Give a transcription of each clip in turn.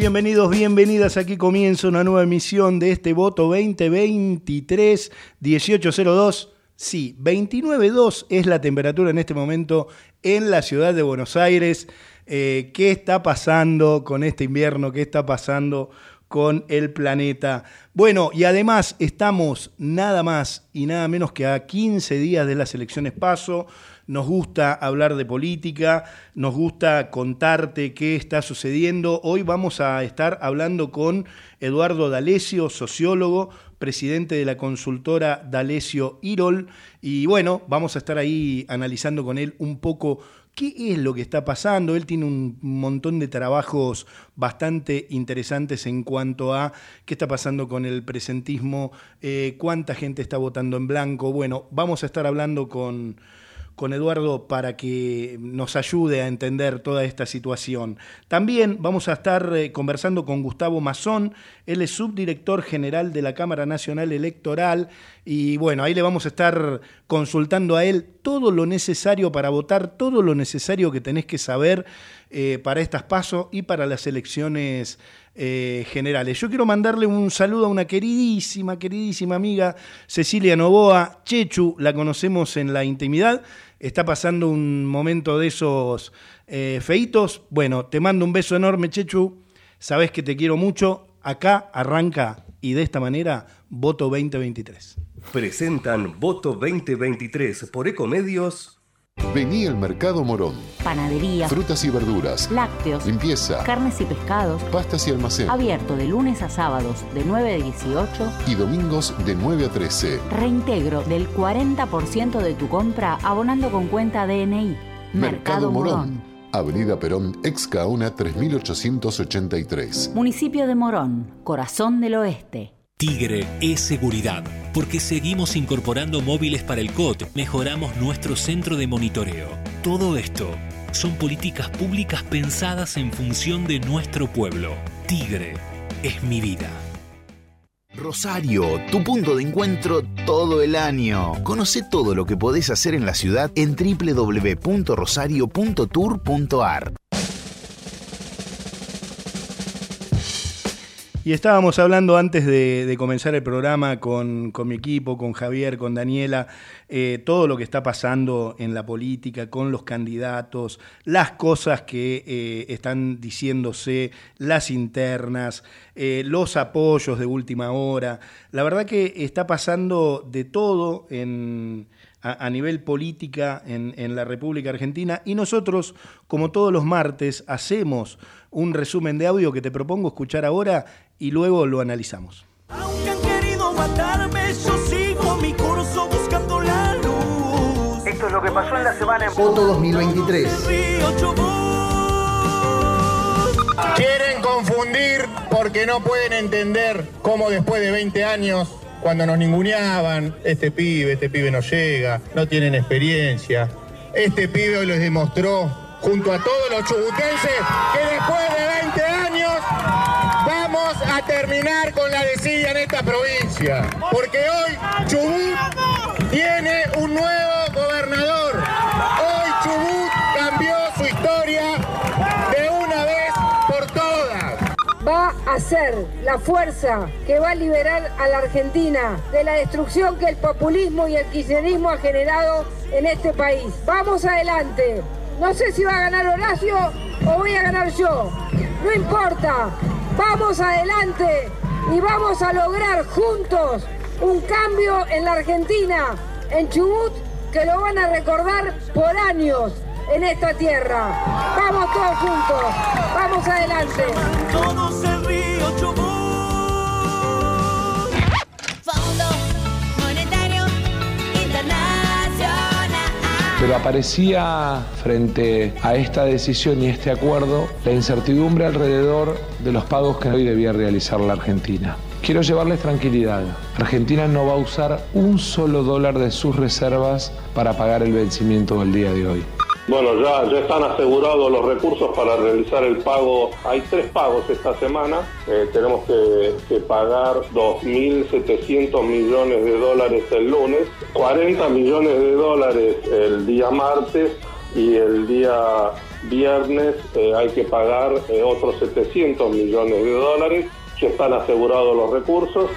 Bienvenidos, bienvenidas. Aquí comienza una nueva emisión de este voto 2023 1802. Sí, 29.2 es la temperatura en este momento en la ciudad de Buenos Aires. Eh, ¿Qué está pasando con este invierno? ¿Qué está pasando con el planeta? Bueno, y además estamos nada más y nada menos que a 15 días de las elecciones paso nos gusta hablar de política, nos gusta contarte qué está sucediendo. Hoy vamos a estar hablando con Eduardo D'Alessio, sociólogo, presidente de la consultora D'Alessio Irol, y bueno, vamos a estar ahí analizando con él un poco qué es lo que está pasando. Él tiene un montón de trabajos bastante interesantes en cuanto a qué está pasando con el presentismo, eh, cuánta gente está votando en blanco. Bueno, vamos a estar hablando con con Eduardo para que nos ayude a entender toda esta situación. También vamos a estar eh, conversando con Gustavo Mazón, él es subdirector general de la Cámara Nacional Electoral y bueno, ahí le vamos a estar consultando a él todo lo necesario para votar, todo lo necesario que tenés que saber eh, para estas pasos y para las elecciones eh, generales. Yo quiero mandarle un saludo a una queridísima, queridísima amiga, Cecilia Novoa, Chechu, la conocemos en la intimidad, está pasando un momento de esos eh, feitos. Bueno, te mando un beso enorme, Chechu, sabes que te quiero mucho, acá arranca y de esta manera Voto 2023. Presentan Voto 2023 por Ecomedios Vení al Mercado Morón. Panadería. Frutas y verduras. Lácteos. Limpieza. Carnes y pescados. Pastas y almacén. Abierto de lunes a sábados de 9 a 18. Y domingos de 9 a 13. Reintegro del 40% de tu compra abonando con cuenta DNI. Mercado, Morón. Avenida Perón, ex Caona 3883. Municipio de Morón, corazón del oeste. Tigre es seguridad, porque seguimos incorporando móviles para el COT, mejoramos nuestro centro de monitoreo. Todo esto son políticas públicas pensadas en función de nuestro pueblo. Tigre es mi vida. Rosario, tu punto de encuentro todo el año. Conoce todo lo que podés hacer en la ciudad en www.rosario.tour.ar. Y estábamos hablando antes de, comenzar el programa con, mi equipo, con Javier, con Daniela, eh, todo lo que está pasando en la política, con los candidatos, las cosas que eh, están diciéndose, las internas, eh, los apoyos de última hora. La verdad que está pasando de todo en a, nivel política en, la República Argentina y nosotros, como todos los martes, hacemos un resumen de audio que te propongo escuchar ahora y luego lo analizamos. Aunque han querido matarme, yo sigo mi curso buscando la luz. Esto es lo que pasó en la semana en Foto 2023. Quieren confundir porque no pueden entender cómo después de 20 años cuando nos ninguneaban, este pibe, este pibe no llega, no tienen experiencia. Este pibe hoy les demostró, junto a todos los chubutenses, que después de 20 años vamos a terminar con la desidia en esta provincia. Porque hoy Chubut tiene un nuevo gobernador. Hoy Chubut cambió su historia de una vez por todas va a ser la fuerza que va a liberar a la Argentina de la destrucción que el populismo y el kirchnerismo ha generado en este país. Vamos adelante. No sé si va a ganar Horacio o voy a ganar yo. No importa. Vamos adelante y vamos a lograr juntos un cambio en la Argentina, en Chubut, que lo van a recordar por años en esta tierra. Vamos todos juntos, vamos adelante. Pero aparecía frente a esta decisión y este acuerdo la incertidumbre alrededor de los pagos que hoy debía realizar la Argentina. Quiero llevarles tranquilidad. Argentina no va a usar un solo dólar de sus reservas para pagar el vencimiento del día de hoy. Bueno, ya, ya están asegurados los recursos para realizar el pago. Hay tres pagos esta semana. Eh, tenemos que, que pagar 2.700 millones de dólares el lunes, 40 millones de dólares el día martes y el día viernes eh, hay que pagar eh, otros 700 millones de dólares, que están asegurados los recursos.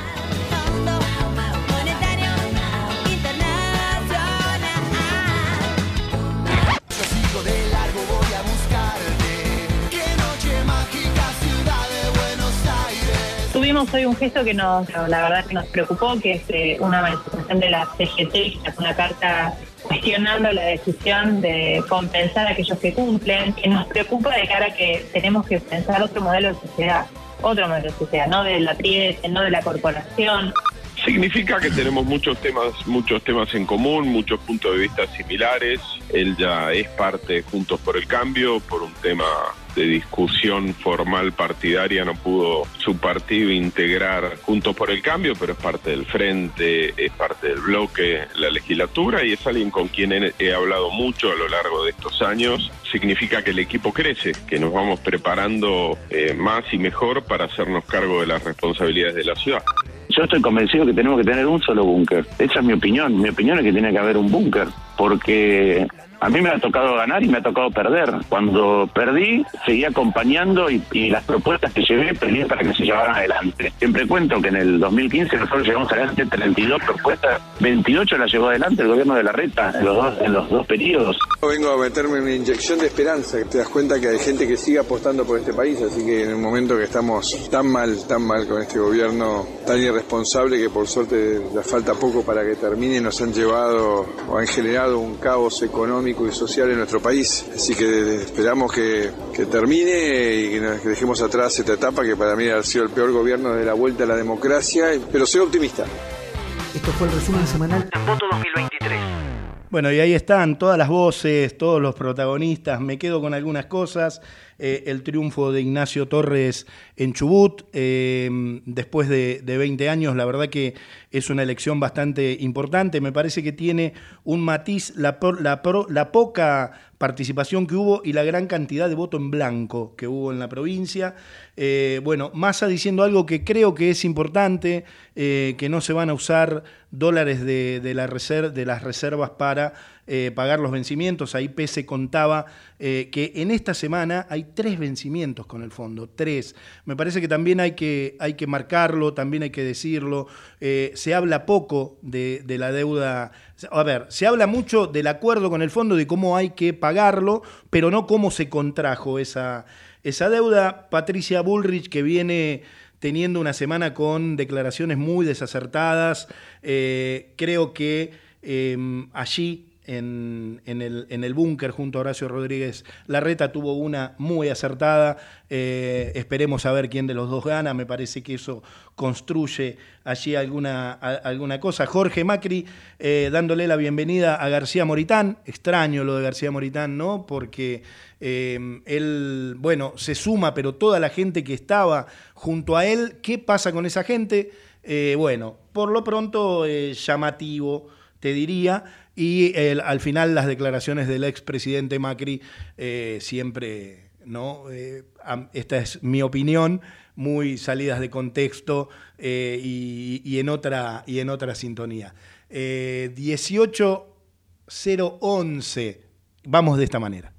Tuvimos hoy un gesto que nos, la verdad que nos preocupó, que es eh, una manifestación de la CGT, una carta cuestionando la decisión de compensar a aquellos que cumplen, que nos preocupa de cara a que tenemos que pensar otro modelo de sociedad, otro modelo de sociedad, no de la priete, no de la corporación. Significa que tenemos muchos temas, muchos temas en común, muchos puntos de vista similares. Él ya es parte de Juntos por el Cambio por un tema de discusión formal partidaria. No pudo su partido integrar Juntos por el Cambio, pero es parte del frente, es parte del bloque, la legislatura y es alguien con quien he, hablado mucho a lo largo de estos años. Significa que el equipo crece, que nos vamos preparando eh, más y mejor para hacernos cargo de las responsabilidades de la ciudad. Yo estoy convencido que tenemos que tener un solo búnker. Esa es mi opinión. Mi opinión es que tiene que haber un búnker. Porque a mí me ha tocado ganar y me ha tocado perder. Cuando perdí, seguí acompañando y, las propuestas que llevé pedí para que se llevaran adelante. Siempre cuento que en el 2015 nosotros llevamos adelante 32 propuestas, 28 las llevó adelante el gobierno de la Reta en los dos, en los dos periodos. Vengo a meterme una inyección de esperanza, que te das cuenta que hay gente que sigue apostando por este país, así que en un momento que estamos tan mal, tan mal con este gobierno tan irresponsable que por suerte le falta poco para que termine, nos han llevado o han generado un caos económico y social en nuestro país. Así que esperamos que, que termine y que, nos- que dejemos atrás esta etapa que para mí ha sido el peor gobierno de la vuelta a la democracia, pero soy optimista. Esto fue el resumen semanal en Voto 2023. Bueno, y ahí están todas las voces, todos los protagonistas. Me quedo con algunas cosas. Eh, el triunfo de Ignacio Torres en Chubut, eh, después de, de 20 años, la verdad que es una elección bastante importante. Me parece que tiene un matiz la, la, poca participación que hubo y la gran cantidad de voto en blanco que hubo en la provincia. Eh, bueno, Massa diciendo algo que creo que es importante, que no se van a usar dólares de las reservas para eh, pagar los vencimientos. Ahí Pese contaba eh, que en esta semana hay tres vencimientos con el fondo, tres. Me parece que también hay que, hay que marcarlo, también hay que decirlo. Eh, se habla poco de, la deuda. A ver, se habla mucho del acuerdo con el fondo, de cómo hay que pagarlo, pero no cómo se contrajo esa, esa deuda. Patricia Bullrich, que viene teniendo una semana con declaraciones muy desacertadas, creo que eh, allí en, el, en el búnker junto a Horacio Rodríguez Larreta tuvo una muy acertada. Eh, esperemos a ver quién de los dos gana. Me parece que eso construye allí alguna, alguna cosa. Jorge Macri eh, dándole la bienvenida a García Moritán. Extraño lo de García Moritán, ¿no? Porque eh, él, bueno, se suma, pero toda la gente que estaba junto a él, ¿qué pasa con esa gente? Bueno, por lo pronto llamativo, te diría. Y al final las declaraciones del expresidente Macri eh, siempre, ¿no? Eh, esta es mi opinión, muy salidas de contexto eh, y, y en otra, y en otra sintonía. Eh, 18011, vamos de esta manera.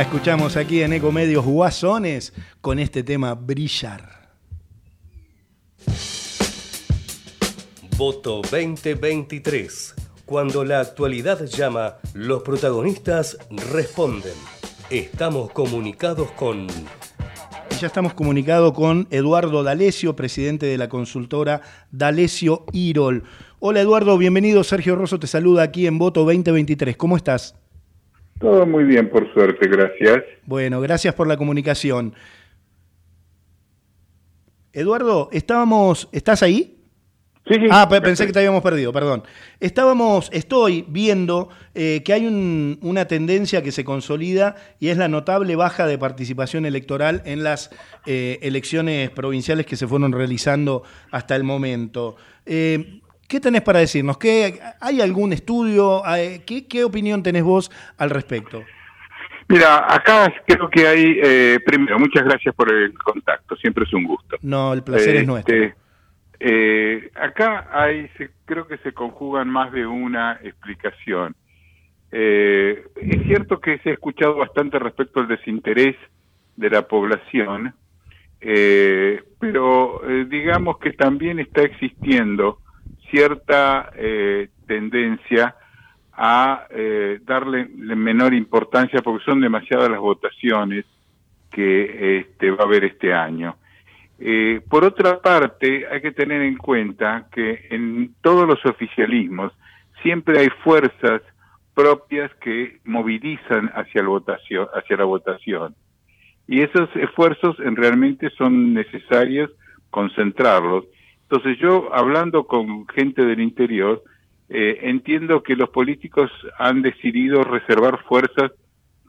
Suena, escuchamos aquí en Ecomedios Guasones con este tema Brillar. Voto 2023. Cuando la actualidad llama, los protagonistas responden. Estamos comunicados con... Ya estamos comunicados con Eduardo D'Alessio, presidente de la consultora D'Alessio Irol. Hola Eduardo, bienvenido. Sergio Rosso te saluda aquí en Voto 2023. ¿Cómo estás? Todo muy bien, por suerte, gracias. Bueno, gracias por la comunicación. Eduardo, estábamos, ¿estás ahí? Sí, sí. Ah, pe- pensé que te habíamos perdido, perdón. Estábamos, estoy viendo eh, que hay un- una tendencia que se consolida y es la notable baja de participación electoral en las eh, elecciones provinciales que se fueron realizando hasta el momento. Eh, ¿Qué tenés para decirnos? ¿Qué, ¿Hay algún estudio? Hay- ¿Qué, qué opinión tenés vos al respecto? Mira, acá creo que hay, eh, primero, muchas gracias por el contacto, siempre es un gusto. No, el placer es Este, nuestro. eh, acá hay, se- creo que se conjugan más de una explicación. Eh, es cierto que se ha escuchado bastante respecto al desinterés de la población, eh, pero eh, digamos que también está existiendo cierta eh, tendencia a eh, darle menor importancia porque son demasiadas las votaciones que este, va a haber este año. Eh, por otra parte, hay que tener en cuenta que en todos los oficialismos siempre hay fuerzas propias que movilizan hacia, el votación, la votación. Y esos esfuerzos en realmente son necesarios concentrarlos. Entonces yo, hablando con gente del interior, eh, entiendo que los políticos han decidido reservar fuerzas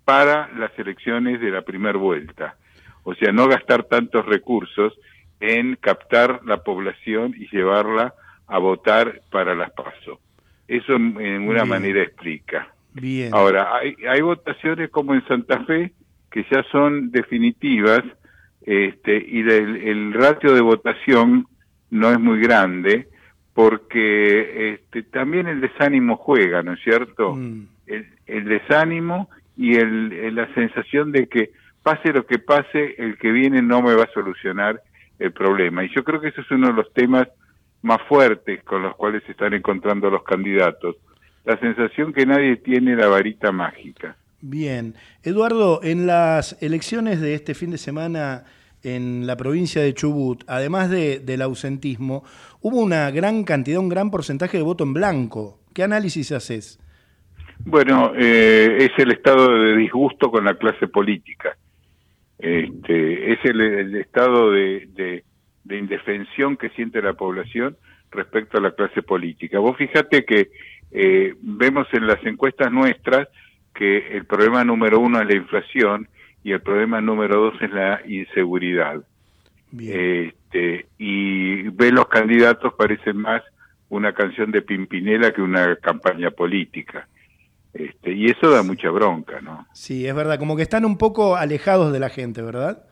para las elecciones de la primera vuelta. O sea, no gastar tantos recursos en captar la población y llevarla a votar para las PASO. Eso en una Bien. manera explica. Bien. Ahora, hay, hay votaciones como en Santa Fe que ya son definitivas este, y el ratio de votación no es muy grande porque este, también el desánimo juega, ¿no es cierto? El, el desánimo y el, la sensación de que pase lo que pase, el que viene no me va a solucionar el problema. Y yo creo que ese es uno de los temas más fuertes con los cuales se están encontrando los candidatos. La sensación que nadie tiene la varita mágica. Bien. Eduardo, en las elecciones de este fin de semana en la provincia de Chubut, además de- del ausentismo, hubo una gran cantidad, un gran porcentaje de voto en blanco. ¿Qué análisis haces? Bueno, eh, es el estado de disgusto con la clase política. Este, es el, estado de indefensión que siente la población respecto a la clase política. Vos fíjate que eh, vemos en las encuestas nuestras que el problema número uno es la inflación y el problema número dos es la inseguridad. Este, y ve los candidatos parecen más una canción de Pimpinela que una campaña política. Este, y eso da mucha bronca, ¿no? Sí, es verdad, como que están un poco alejados de la gente, ¿verdad?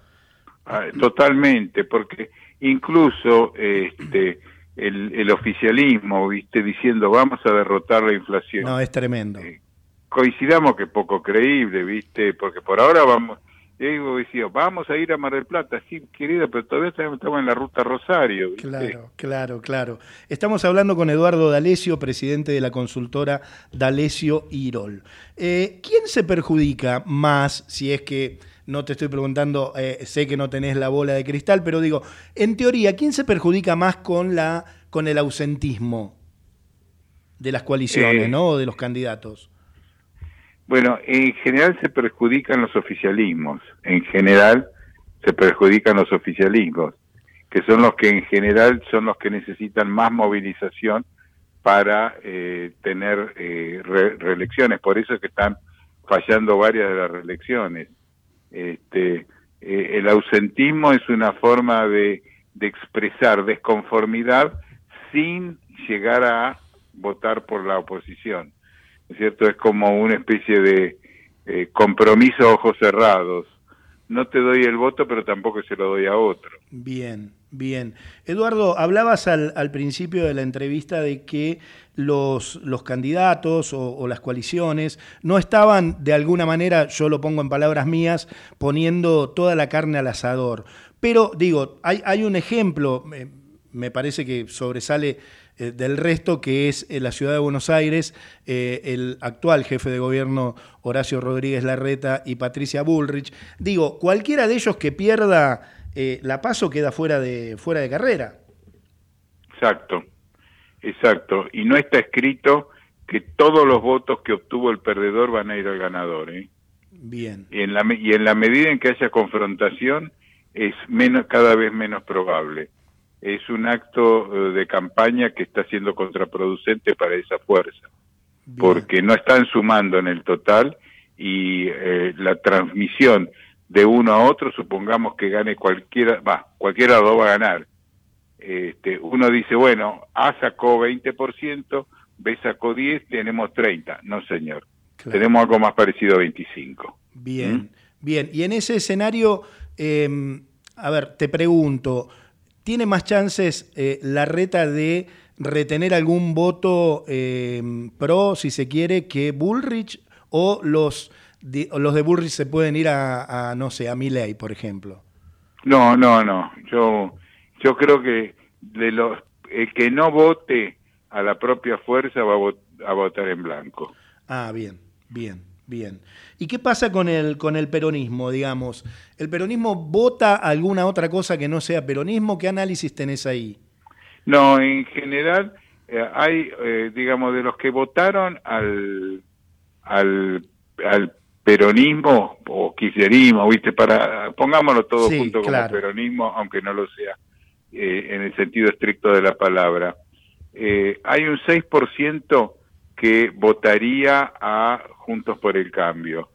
Ah, Totalmente, porque incluso este, el, el oficialismo, viste, diciendo vamos a derrotar la inflación. No, es tremendo. Coincidamos que poco creíble, viste, porque por ahora vamos, yo digo, decía, vamos a ir a Mar del Plata, sí, querida, pero todavía estamos en la ruta Rosario, ¿viste? Claro, claro, claro. Estamos hablando con Eduardo D'Alessio, presidente de la consultora D'Alessio Irol. Eh, ¿Quién se perjudica más, si es que no te estoy preguntando, eh, sé que no tenés la bola de cristal, pero digo, en teoría, ¿quién se perjudica más con, la, con el ausentismo de las coaliciones, Eh, ¿no? O de los candidatos. Bueno, en general se perjudican los oficialismos, en general se perjudican los oficialismos, que son los que en general son los que necesitan más movilización para eh, tener eh, re- reelecciones, por eso es que están fallando varias de las reelecciones. Este, eh, el ausentismo es una forma de, de expresar desconformidad sin llegar a votar por la oposición. ¿No es cierto? Es como una especie de eh, compromiso a ojos cerrados. No te doy el voto, pero tampoco se lo doy a otro. Bien, Bien. Eduardo, hablabas al, principio de la entrevista de que los, los candidatos o, las coaliciones no estaban, de alguna manera, yo lo pongo en palabras mías, poniendo toda la carne al asador. Pero digo, hay, hay un ejemplo, me parece que sobresale eh, del resto, que es en la ciudad de Buenos Aires, eh, el actual jefe de gobierno Horacio Rodríguez Larreta y Patricia Bullrich. Digo, cualquiera de ellos que pierda eh, la paso queda fuera de, fuera de carrera. Exacto, exacto. Y no está escrito que todos los votos que obtuvo el perdedor van a ir al ganador. ¿eh? Bien. Y en, la, y en la medida en que haya confrontación, es menos, cada vez menos probable. Es un acto eh, de campaña que está siendo contraproducente para esa fuerza, Bien. porque no están sumando en el total y eh, la transmisión de uno a otro, supongamos que gane cualquiera, va, cualquiera dos va a ganar. Este, uno dice, bueno, A sacó 20%, B sacó 10, tenemos 30. No, señor. Claro. Tenemos algo más parecido a 25. Bien, ¿Mm? bien. Y en ese escenario, eh, a ver, te pregunto, ¿tiene más chances eh, la reta de retener algún voto eh, pro, si se quiere, que Bullrich o los de, los de Bullrich se pueden ir a, a no sé, a Milley, por ejemplo? No, no, no. Yo, yo creo que de los el que no vote a la propia fuerza va a, vot, a votar en blanco. Ah, bien, bien, bien. ¿Y qué pasa con el con el peronismo, digamos? ¿El peronismo vota alguna otra cosa que no sea peronismo? ¿Qué análisis tenés ahí? No, en general eh, hay, eh, digamos, de los que votaron al al, al peronismo o kirchnerismo, ¿viste? Para, pongámoslo todo Sí, junto claro. como peronismo, aunque no lo sea eh, en el sentido estricto de la palabra. Hay un 6% que votaría a Juntos por el Cambio.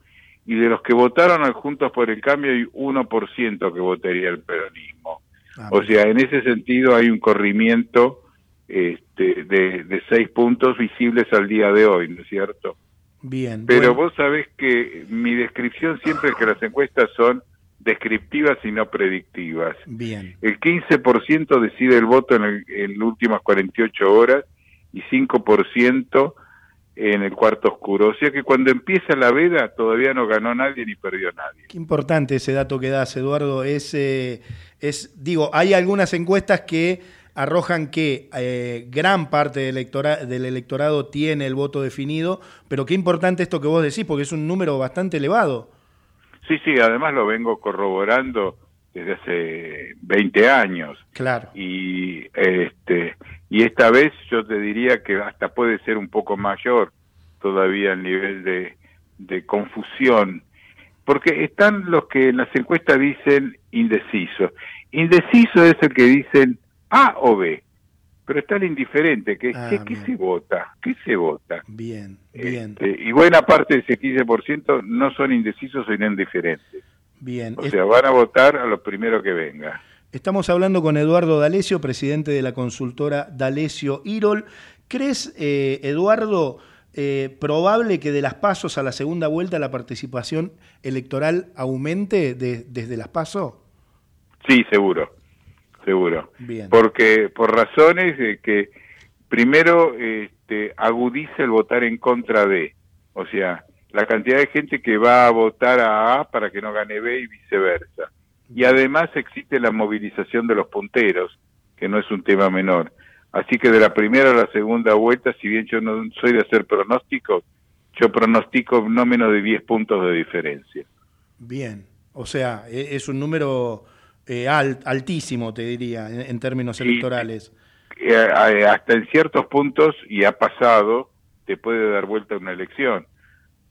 Y de los que votaron a Juntos por el Cambio hay 1% que votaría al peronismo. Ah, o sea, en ese sentido hay un corrimiento este, de, de seis puntos visibles al día de hoy, ¿no es cierto? Bien. Pero bueno, vos sabés que mi descripción siempre es que las encuestas son descriptivas y no predictivas. bien. El 15% decide el voto en, el, en las últimas 48 horas y 5% en el cuarto oscuro. O sea que cuando empieza la veda todavía no ganó nadie ni perdió nadie. Qué importante ese dato que das, Eduardo. Es, eh, es digo, hay algunas encuestas que arrojan que eh, gran parte del, electora del electorado tiene el voto definido, pero qué importante esto que vos decís, porque es un número bastante elevado. Sí, sí, además lo vengo corroborando desde hace 20 años. Claro. Y este y esta vez yo te diría que hasta puede ser un poco mayor todavía el nivel de, de confusión, porque están los que en las encuestas dicen indeciso. Indeciso es el que dicen A o B, pero está el indiferente, que Ah, ¿qué, qué bien. se vota? ¿Qué se vota? Bien, bien, Este, y buena parte de ese 15% no son indecisos, sino indiferentes. Bien. O sea, van a votar a lo primero que venga. Estamos hablando con Eduardo D'Alessio, presidente de la consultora D'Alessio Irol. ¿Crees, eh, Eduardo, eh, probable que de las pasos a la segunda vuelta la participación electoral aumente de- desde las pasos? Sí, seguro, seguro. Bien. Porque por razones de que primero este, agudiza el votar en contra de, o sea, la cantidad de gente que va a votar a A para que no gane B y viceversa. Y además existe la movilización de los punteros, que no es un tema menor. Así que de la primera a la segunda vuelta, si bien yo no soy de hacer pronósticos, yo pronostico no menos de 10 puntos de diferencia. Bien. O sea, e- es un número eh, al- altísimo, te diría, en, en términos electorales. Eh, eh, hasta en ciertos puntos, y ha pasado, te puede dar vuelta una elección.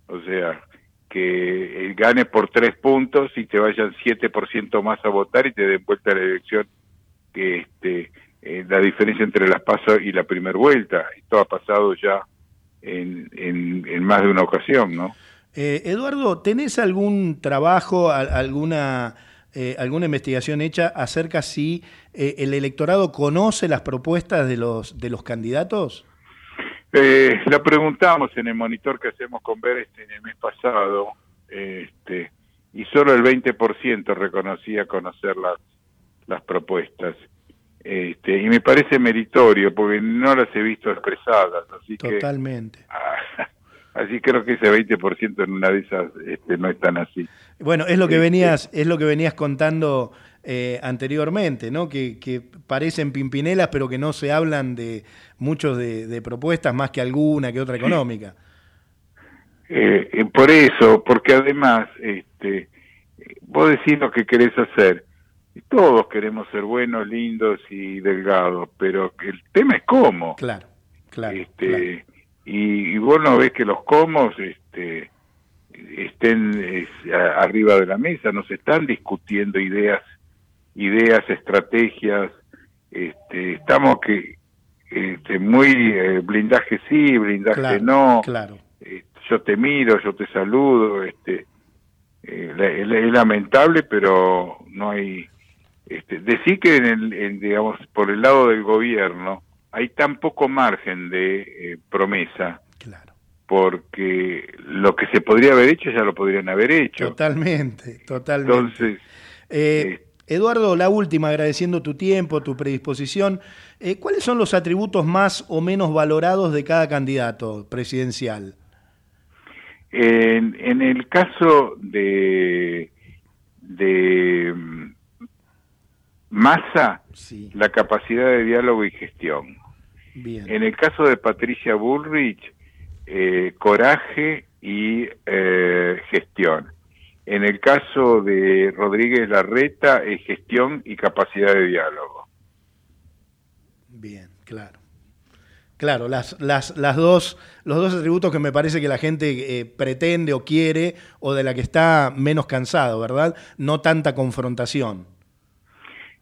O sea, que eh, gane por tres puntos y te vayan 7% más a votar y te den vuelta la elección, que este, eh, la diferencia entre las pasos y la primera vuelta. Esto ha pasado ya en, en, en más de una ocasión, ¿no? Eh, Eduardo, ¿tenés algún trabajo, al- alguna, eh, alguna investigación hecha acerca si eh, el electorado conoce las propuestas de los, de los candidatos? Eh, la preguntamos en el monitor que hacemos con Berest en el mes pasado, este, y solo el 20% reconocía conocer las, las propuestas. Este, y me parece meritorio porque no las he visto expresadas, así Totalmente. que así creo que ese 20% en una de esas este, no es tan así. Bueno, es lo que Este, venías, es lo que venías contando eh, anteriormente, ¿no? Que, que parecen pimpinelas, pero que no se hablan de muchos de, de propuestas más que alguna que otra económica. Eh, eh, por eso, porque además, este, vos decís lo que querés hacer. Todos queremos ser buenos, lindos y delgados, pero el tema es cómo. Claro, claro. Este, Y, y vos no ves que los cómo este, estén es, a- arriba de la mesa, no se están discutiendo ideas, ideas, estrategias. Este, estamos que este, muy eh, blindaje sí, blindaje Claro, no. claro. Eh, yo te miro, yo te saludo, este, eh, es, lamentable, pero no hay, este, decir que en el, en, digamos, por el lado del gobierno hay tan poco margen de eh, promesa, porque lo que se podría haber hecho ya lo podrían haber hecho. Totalmente, totalmente. Entonces, Eh, Eduardo, la última, agradeciendo tu tiempo, tu predisposición. Eh, ¿Cuáles son los atributos más o menos valorados de cada candidato presidencial? En, en el caso de, de mm, Massa, la capacidad de diálogo y gestión. Bien. En el caso de Patricia Bullrich, eh, coraje y eh, gestión. En el caso de Rodríguez Larreta, es gestión y capacidad de diálogo. Bien, claro. Claro, las, las, las dos, los dos atributos que me parece que la gente eh, pretende o quiere o de la que está menos cansado, ¿verdad? No tanta confrontación.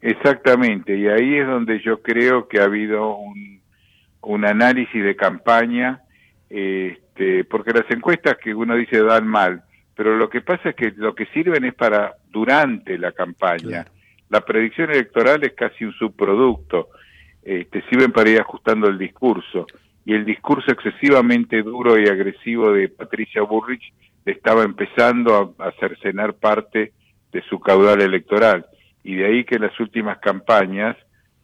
Exactamente, y ahí es donde yo creo que ha habido un, un análisis de campaña, este, porque las encuestas que uno dice dan mal, pero lo que pasa es que lo que sirven es para durante la campaña. La predicción electoral es casi un subproducto, este, sirven para ir ajustando el discurso, y el discurso excesivamente duro y agresivo de Patricia Burrich estaba empezando a, a cercenar parte de su caudal electoral y de ahí que las últimas campañas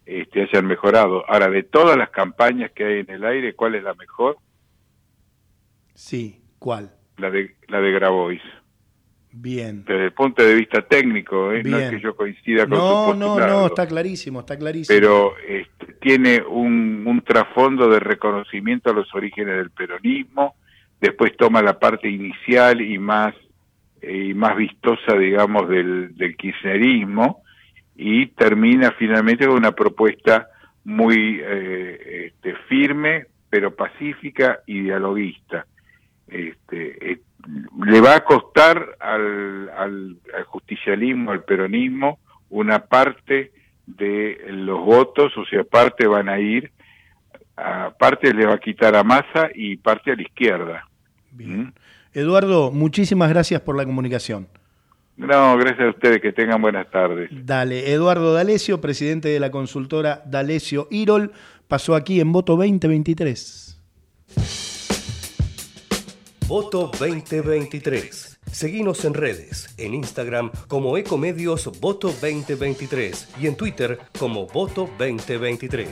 este, hayan mejorado. Ahora, de todas las campañas que hay en el aire, ¿cuál es la mejor? Sí, ¿cuál? La de la de Grabois. Bien. Desde el punto de vista técnico, ¿eh? no es que yo coincida con No, su no, no, está clarísimo, está clarísimo. pero este, tiene un, un trasfondo de reconocimiento a los orígenes del peronismo, después toma la parte inicial y más eh, y más vistosa, digamos, del, del kirchnerismo y termina finalmente con una propuesta muy eh, este, firme, pero pacífica y dialoguista. Este, eh, le va a costar al, al, al justicialismo, al peronismo, una parte de los votos, o sea, parte van a ir, a parte le va a quitar a Massa y parte a la izquierda. ¿Mm? Eduardo, muchísimas gracias por la comunicación. No, gracias a ustedes, que tengan buenas tardes. Dale, Eduardo D'Alessio, presidente de la consultora D'Alessio Irol, pasó aquí en Voto 2023. Voto 2023. Seguinos en redes, en Instagram como Ecomedios Voto 2023 y en Twitter como Voto 2023.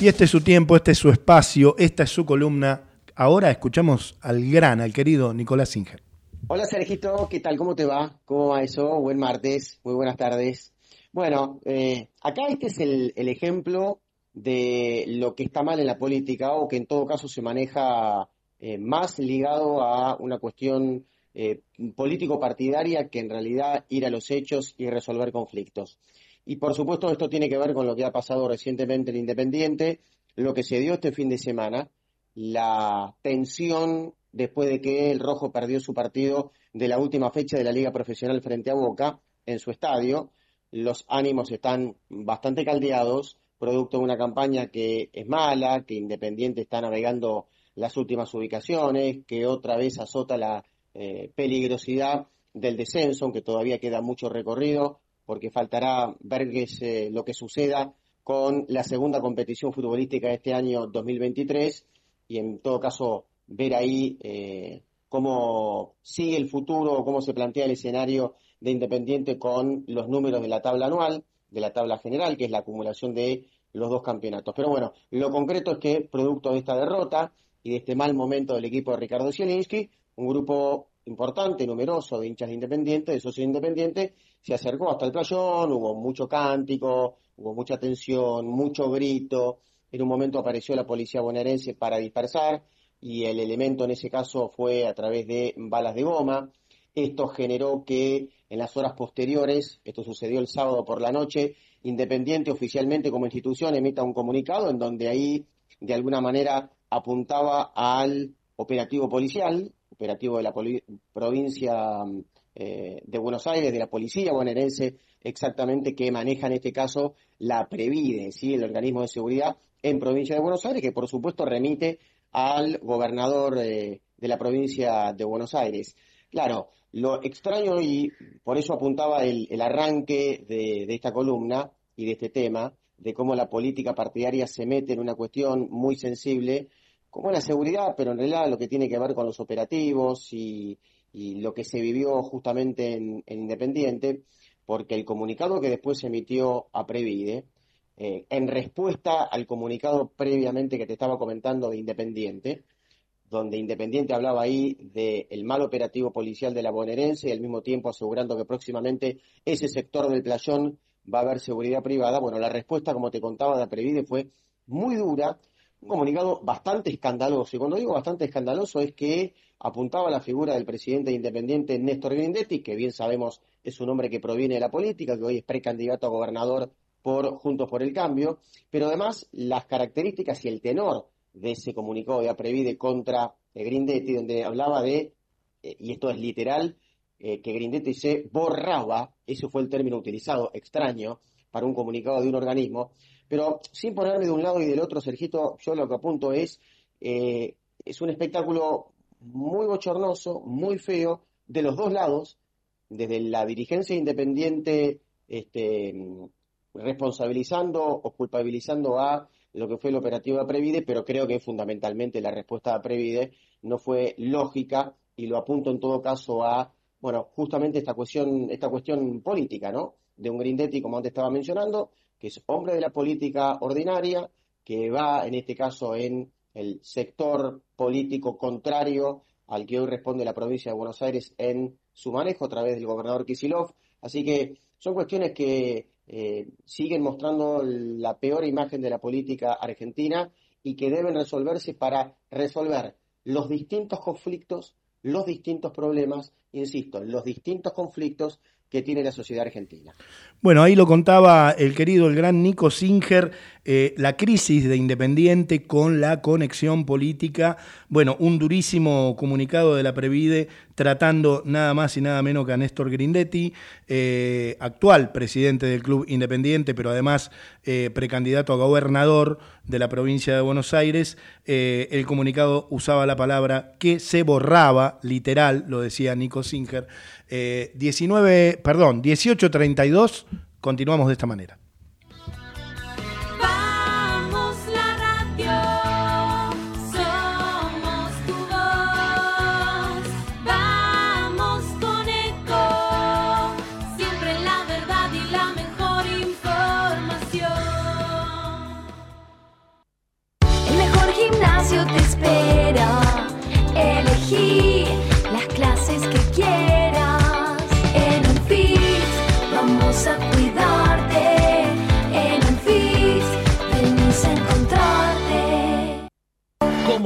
Y este es su tiempo, este es su espacio, esta es su columna. Ahora escuchamos al gran, al querido Nicolás Singer. Hola Sergito, ¿qué tal? ¿Cómo te va? ¿Cómo va eso? Buen martes, muy buenas tardes. Bueno, eh, acá este es el, el ejemplo de lo que está mal en la política o que en todo caso se maneja eh, más ligado a una cuestión eh, político-partidaria que en realidad ir a los hechos y resolver conflictos. Y por supuesto esto tiene que ver con lo que ha pasado recientemente en Independiente, lo que se dio este fin de semana, la tensión después de que el Rojo perdió su partido de la última fecha de la Liga Profesional frente a Boca en su estadio. Los ánimos están bastante caldeados, producto de una campaña que es mala, que Independiente está navegando las últimas ubicaciones, que otra vez azota la eh, peligrosidad del descenso, aunque todavía queda mucho recorrido, porque faltará ver qué es, eh, lo que suceda con la segunda competición futbolística de este año 2023 y en todo caso ver ahí eh, cómo sigue el futuro, cómo se plantea el escenario de Independiente con los números de la tabla anual, de la tabla general, que es la acumulación de los dos campeonatos. Pero bueno, lo concreto es que, producto de esta derrota y de este mal momento del equipo de Ricardo Zielinski, un grupo importante, numeroso de hinchas de Independiente, de socios Independiente, se acercó hasta el playón, hubo mucho cántico, hubo mucha tensión, mucho grito. En un momento apareció la policía bonaerense para dispersar y el elemento en ese caso fue a través de balas de goma. Esto generó que en las horas posteriores, esto sucedió el sábado por la noche, Independiente oficialmente como institución emita un comunicado en donde ahí de alguna manera apuntaba al operativo policial, operativo de la provincia eh, de Buenos Aires, de la policía bonaerense, exactamente que maneja en este caso la Previde, ¿sí? el organismo de seguridad en provincia de Buenos Aires, que por supuesto remite al gobernador eh, de la provincia de Buenos Aires. Claro, lo extraño y por eso apuntaba el, arranque de, esta columna y de este tema, de cómo la política partidaria se mete en una cuestión muy sensible, como la seguridad, pero en realidad lo que tiene que ver con los operativos y, lo que se vivió justamente en, en Independiente, porque el comunicado que después se emitió a Previde, eh, en respuesta al comunicado previamente que te estaba comentando de Independiente, donde Independiente hablaba ahí del mal operativo policial de la bonaerense y al mismo tiempo asegurando que próximamente ese sector del playón va a haber seguridad privada. Bueno, la respuesta, como te contaba, de Previde fue muy dura, un comunicado bastante escandaloso. Y cuando digo bastante escandaloso es que apuntaba la figura del presidente independiente Néstor Grindetti, que bien sabemos es un hombre que proviene de la política, que hoy es precandidato a gobernador por Juntos por el Cambio, pero además las características y el tenor de ese comunicado de Aprevide contra Grindetti, donde hablaba de, eh, y esto es literal, eh, que Grindetti se borraba, ese fue el término utilizado, extraño, para un comunicado de un organismo, pero sin ponerme de un lado y del otro, Sergito, yo lo que apunto es, eh, es un espectáculo muy bochornoso, muy feo, de los dos lados, desde la dirigencia independiente, este, responsabilizando o culpabilizando a lo que fue el operativo de Previde, pero creo que fundamentalmente la respuesta de Previde no fue lógica y lo apunto en todo caso a, bueno, justamente esta cuestión, esta cuestión política, ¿no? De un Grindetti, como antes estaba mencionando, que es hombre de la política ordinaria, que va en este caso en el sector político contrario al que hoy responde la provincia de Buenos Aires en su manejo a través del gobernador Kisilov. Así que son cuestiones que eh, siguen mostrando la peor imagen de la política argentina y que deben resolverse para resolver los distintos conflictos, los distintos problemas, insisto, los distintos conflictos que tiene la sociedad argentina. Bueno, ahí lo contaba el querido, el gran Nico Singer, eh, la crisis de Independiente con la conexión política. Bueno, un durísimo comunicado de la Previde tratando nada más y nada menos que a Néstor Grindetti, eh, actual presidente del Club Independiente, pero además eh, precandidato a gobernador de la provincia de Buenos Aires. El comunicado usaba la palabra que se borraba, literal, lo decía Nico Singer. 19, perdón, 1832, continuamos de esta manera.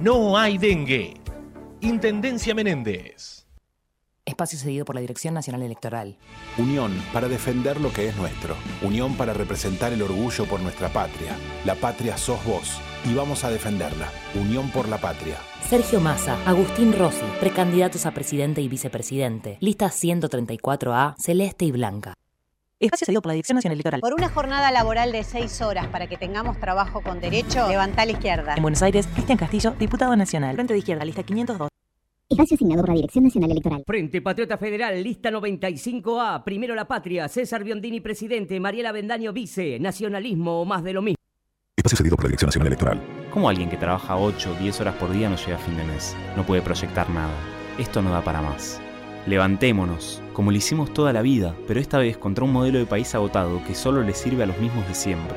no hay dengue. Intendencia Menéndez. Espacio cedido por la Dirección Nacional Electoral. Unión para defender lo que es nuestro. Unión para representar el orgullo por nuestra patria. La patria sos vos. y vamos a defenderla. Unión por la Patria. Sergio Massa, Agustín Rossi, precandidatos a presidente y vicepresidente. Lista 134A, celeste y blanca. Espacio cedido por la Dirección Nacional Electoral. Por una jornada laboral de seis horas para que tengamos trabajo con derecho, levantá a la izquierda. En Buenos Aires, Cristian Castillo, diputado nacional. Frente de izquierda, lista 502. Espacio asignado por la Dirección Nacional Electoral. Frente Patriota Federal, lista 95A, Primero la Patria, César Biondini presidente, Mariela Bendaño vice, Nacionalismo o más de lo mismo. Espacio cedido por la Dirección Nacional Electoral. ¿Cómo alguien que trabaja 8 o 10 horas por día no llega a fin de mes? No puede proyectar nada. Esto no da para más. Levantémonos, como lo hicimos toda la vida, pero esta vez contra un modelo de país agotado que solo le sirve a los mismos de siempre.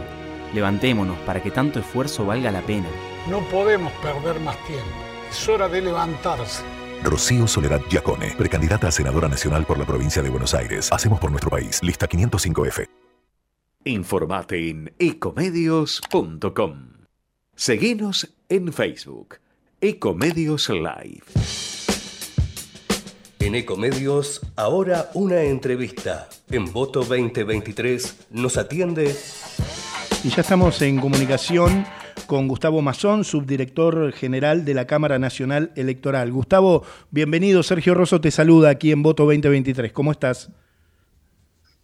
Levantémonos para que tanto esfuerzo valga la pena. No podemos perder más tiempo. Es hora de levantarse. Rocío Soledad Giacone, precandidata a senadora nacional por la provincia de Buenos Aires. Hacemos por nuestro país. Lista 505F. Informate en ecomedios.com. Seguinos en Facebook. Ecomedios Live. En Ecomedios, ahora una entrevista. En Voto 2023 nos atiende. Y ya estamos en comunicación con Gustavo Mazón, subdirector general de la Cámara Nacional Electoral. Gustavo, bienvenido. Sergio Rosso te saluda aquí en Voto 2023. ¿Cómo estás?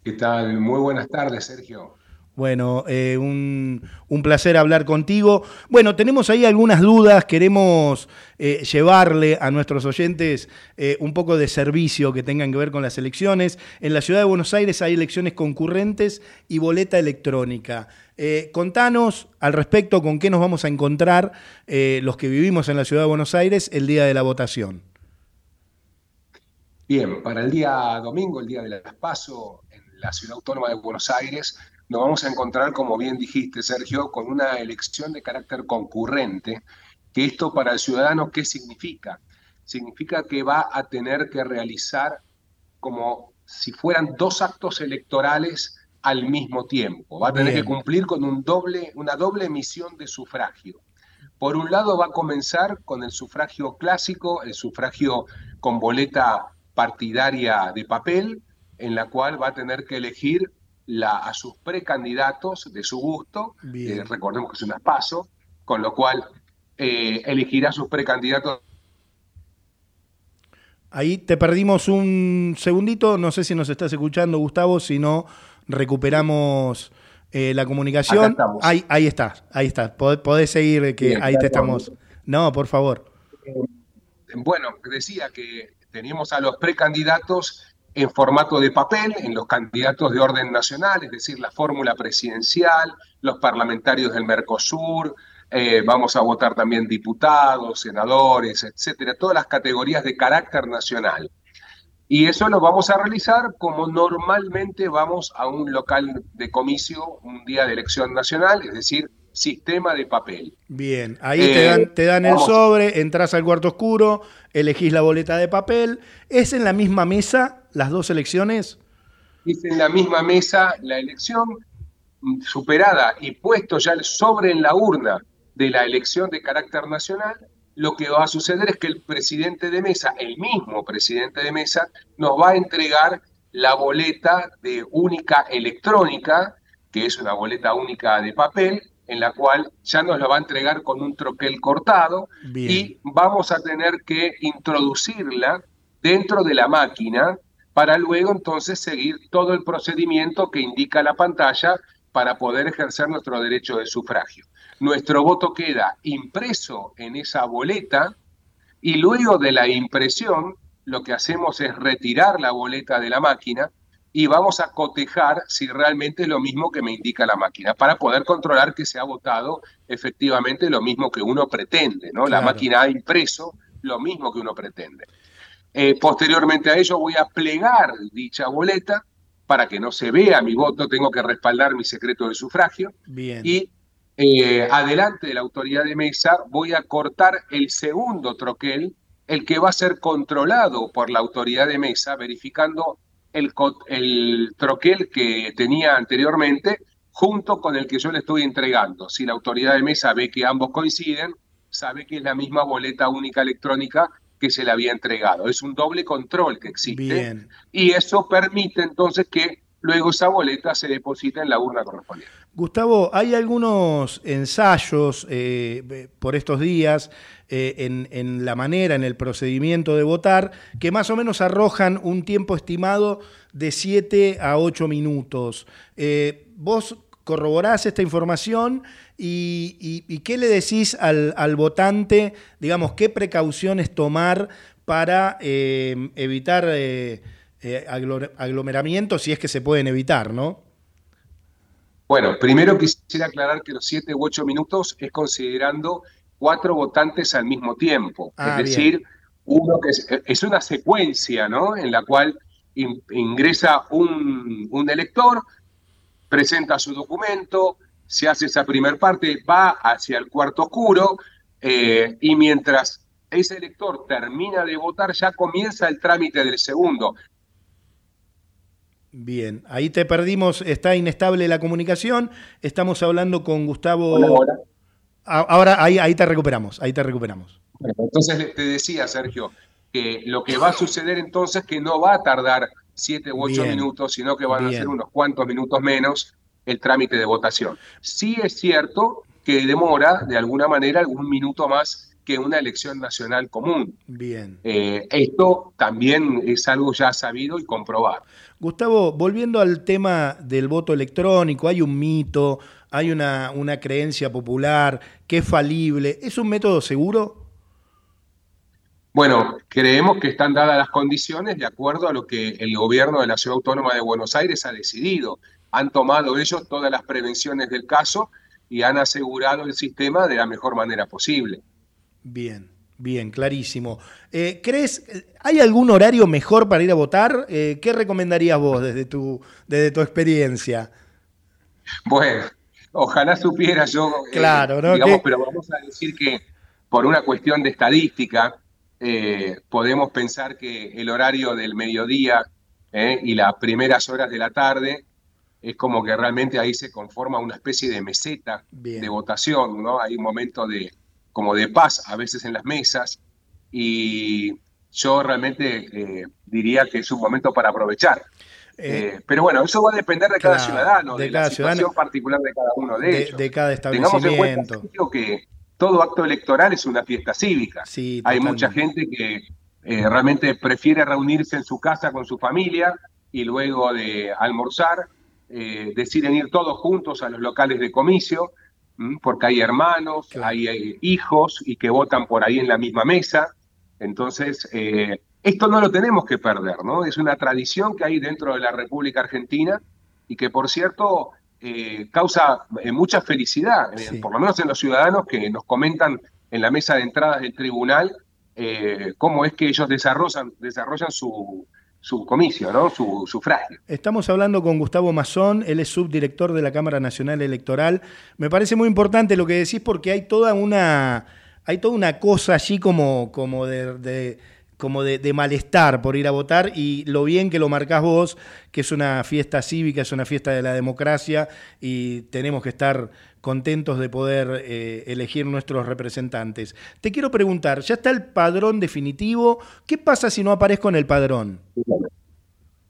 ¿Qué tal? Muy buenas tardes, Sergio. Bueno, eh, un, un, placer hablar contigo. Bueno, tenemos ahí algunas dudas, queremos eh, llevarle a nuestros oyentes eh, un poco de servicio que tengan que ver con las elecciones. En la ciudad de Buenos Aires hay elecciones concurrentes y boleta electrónica. contanos al respecto con qué nos vamos a encontrar los que vivimos en la ciudad de Buenos Aires el día de la votación. Bien, para el día domingo, el día de las en la ciudad autónoma de Buenos Aires, nos vamos a encontrar, como bien dijiste, Sergio, con una elección de carácter concurrente, que esto para el ciudadano, ¿qué significa? Significa que va a tener que realizar como si fueran dos actos electorales al mismo tiempo. Va a tener Bien. que cumplir con un doble, una doble emisión de sufragio. Por un lado va a comenzar con el sufragio clásico, el sufragio con boleta partidaria de papel, en la cual va a tener que elegir la, a sus precandidatos de su gusto, eh, recordemos que es un paso, con lo cual eh, elegirá a sus precandidatos. Ahí te perdimos un segundito, no sé si nos estás escuchando, Gustavo, si no, recuperamos eh, la comunicación. Ahí, ahí está, ahí está. Pod- Podés seguir, que Bien, ahí te estamos. No, por favor. Bueno, decía que teníamos a los precandidatos en formato de papel, en los candidatos de orden nacional, es decir, la fórmula presidencial, los parlamentarios del Mercosur, eh, vamos a votar también diputados, senadores, etcétera, todas las categorías de carácter nacional. Y eso lo vamos a realizar como normalmente vamos a un local de comicio, un día de elección nacional, es decir, sistema de papel. Bien, ahí Eh, te dan, te dan el sobre, entras al cuarto oscuro, elegís la boleta de papel. ¿Es en la misma mesa las dos elecciones? es en la misma mesa la elección mm, superada y puesto ya el sobre en la urna de la elección de carácter nacional, lo que va a suceder es que el presidente de mesa, el mismo presidente de mesa, nos va a entregar la boleta de única electrónica, que es una boleta única de papel, en la cual ya nos la va a entregar con un troquel cortado Bien. y vamos a tener que introducirla dentro de la máquina para luego entonces seguir todo el procedimiento que indica la pantalla para poder ejercer nuestro derecho de sufragio. Nuestro voto queda impreso en esa boleta y luego de la impresión lo que hacemos es retirar la boleta de la máquina y vamos a cotejar si realmente es lo mismo que me indica la máquina para poder controlar que se ha votado efectivamente lo mismo que uno pretende, ¿no? La máquina ha impreso lo mismo que uno pretende. Eh, posteriormente a ello voy a plegar dicha boleta para que no se vea mi voto, tengo que respaldar mi secreto de sufragio Bien. y eh, adelante de la autoridad de mesa voy a cortar el segundo troquel, el que va a ser controlado por la autoridad de mesa, verificando el, el troquel que tenía anteriormente junto con el que yo le estoy entregando. Si la autoridad de mesa ve que ambos coinciden, sabe que es la misma boleta única electrónica que se le había entregado. Es un doble control que existe Bien. y eso permite entonces que luego esa boleta se deposita en la urna correspondiente. Gustavo, hay algunos ensayos eh, por estos días eh, en, en, la manera, en el procedimiento de votar, que más o menos arrojan un tiempo estimado de 7 a 8 minutos. Eh, ¿Vos corroborás esta información y, y, y qué le decís al, al, votante, digamos, qué precauciones tomar para eh, evitar eh, eh, aglomeramientos si es que se pueden evitar, ¿no? Bueno, primero quisiera aclarar que los siete u ocho minutos es considerando cuatro votantes al mismo tiempo. Ah, es decir, bien. uno que es, es, una secuencia, ¿no? En la cual in, ingresa un, un, elector, presenta su documento, se hace esa primera parte, va hacia el cuarto oscuro, eh, y mientras ese elector termina de votar, ya comienza el trámite del segundo. Bien, ahí te perdimos, está inestable la comunicación. Estamos hablando con Gustavo. Hola, hola. Ahora ahí, ahí te recuperamos, ahí te recuperamos. Entonces te decía, Sergio, que lo que va a suceder entonces es que no va a tardar siete u ocho minutos, sino que van Bien. a ser unos cuantos minutos menos el trámite de votación. Sí es cierto que demora de alguna manera algún minuto más que una elección nacional común. Bien. Eh, esto también es algo ya sabido y comprobado. Gustavo, volviendo al tema del voto electrónico, hay un mito, hay una, una creencia popular que es falible. ¿Es un método seguro? Bueno, creemos que están dadas las condiciones de acuerdo a lo que el gobierno de la Ciudad Autónoma de Buenos Aires ha decidido. Han tomado ellos todas las prevenciones del caso y han asegurado el sistema de la mejor manera posible. Bien, bien, clarísimo. Eh, ¿Crees, hay algún horario mejor para ir a votar? Eh, ¿Qué recomendarías vos desde tu, desde tu experiencia? Bueno, ojalá supiera yo, claro, eh, ¿no? digamos, ¿Qué? pero vamos a decir que por una cuestión de estadística, eh, podemos pensar que el horario del mediodía eh, y las primeras horas de la tarde es como que realmente ahí se conforma una especie de meseta Bien. de votación, ¿no? Hay un momento de como de paz a veces en las mesas y yo realmente eh, diría que es un momento para aprovechar. Eh, pero bueno, eso va a depender de cada claro, ciudadano, de de, cada la situación ciudadano, particular de cada uno de, de, ellos. de cada Tengamos en cuenta establecimiento. Que todo acto electoral es una fiesta cívica. Sí, Hay mucha gente que eh, realmente prefiere reunirse en su casa con su familia y luego de almorzar eh, deciden ir todos juntos a los locales de comicio, ¿m? porque hay hermanos, Claro. hay, eh, hijos y que votan por ahí en la misma mesa. Entonces, eh, esto no lo tenemos que perder, ¿no? Es una tradición que hay dentro de la República Argentina y que, por cierto, eh, causa eh, mucha felicidad, eh, Sí. por lo menos en los ciudadanos que nos comentan en la mesa de entradas del tribunal cómo es que ellos desarrollan, desarrollan su, su comicio, ¿no? Su sufragio. Estamos hablando con Gustavo Mazón, él es subdirector de la Cámara Nacional Electoral. Me parece muy importante lo que decís porque hay toda una, hay toda una cosa allí como, como de, de como de, malestar por ir a votar y lo bien que lo marcás vos, que es una fiesta cívica, es una fiesta de la democracia y tenemos que estar contentos de poder eh, elegir nuestros representantes. Te quiero preguntar, ¿ya está el padrón definitivo? ¿Qué pasa si no aparezco en el padrón?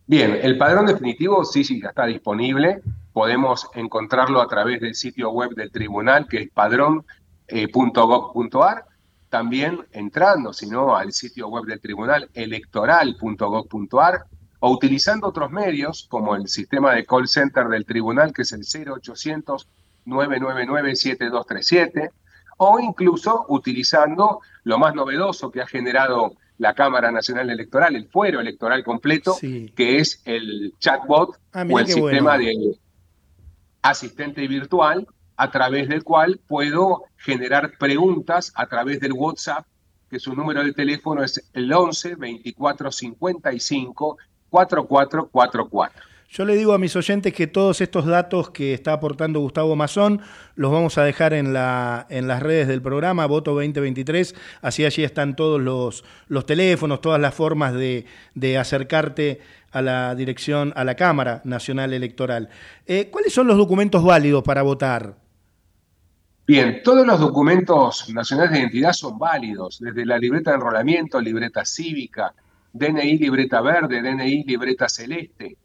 Bien, el padrón definitivo sí, sí, ya está disponible. Podemos encontrarlo a través del sitio web del tribunal, que es padrón.gov.ar. También entrando, si no, al sitio web del tribunal, electoral.gov.ar, o utilizando otros medios, como el sistema de call center del tribunal, que es el 0800 999 7237, o incluso utilizando lo más novedoso que ha generado la Cámara Nacional Electoral, el fuero electoral completo, Sí. que es el chatbot Ah, o el sistema bueno. de asistente virtual a través del cual puedo generar preguntas a través del WhatsApp, que su número de teléfono es el 11 24 55 4444. Yo le digo a mis oyentes que todos estos datos que está aportando Gustavo Mazón los vamos a dejar en, la, en las redes del programa Voto 2023, así allí están todos los, los teléfonos, todas las formas de, de acercarte a la dirección, a la Cámara Nacional Electoral. Eh, ¿Cuáles son los documentos válidos para votar? Bien, todos los documentos nacionales de identidad son válidos, desde la libreta de enrolamiento, libreta cívica, DNI libreta verde, DNI libreta celeste.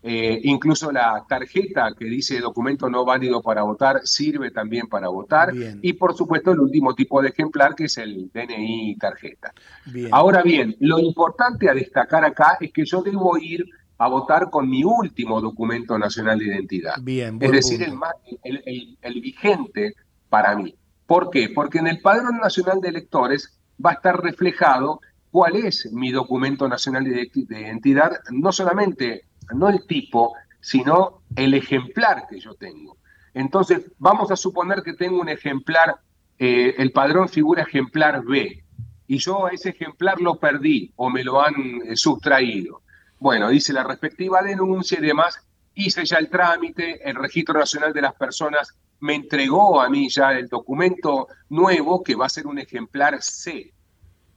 Eh, incluso la tarjeta que dice documento no válido para votar sirve también para votar. Bien. Y por supuesto el último tipo de ejemplar que es el DNI tarjeta. Bien. Ahora bien, lo importante a destacar acá es que yo debo ir a votar con mi último documento nacional de identidad. Bien, Es decir, el, más- el- el- el vigente para mí. ¿Por qué? Porque en el Padrón Nacional de Electores va a estar reflejado cuál es mi documento nacional de, de identidad, no solamente, no el tipo, sino el ejemplar que yo tengo. Entonces, vamos a suponer que tengo un ejemplar, eh, el padrón figura ejemplar B, y yo a ese ejemplar lo perdí o me lo han eh, sustraído. Bueno, dice la respectiva denuncia y demás, hice ya el trámite, el Registro Nacional de las Personas me entregó a mí ya el documento nuevo que va a ser un ejemplar C.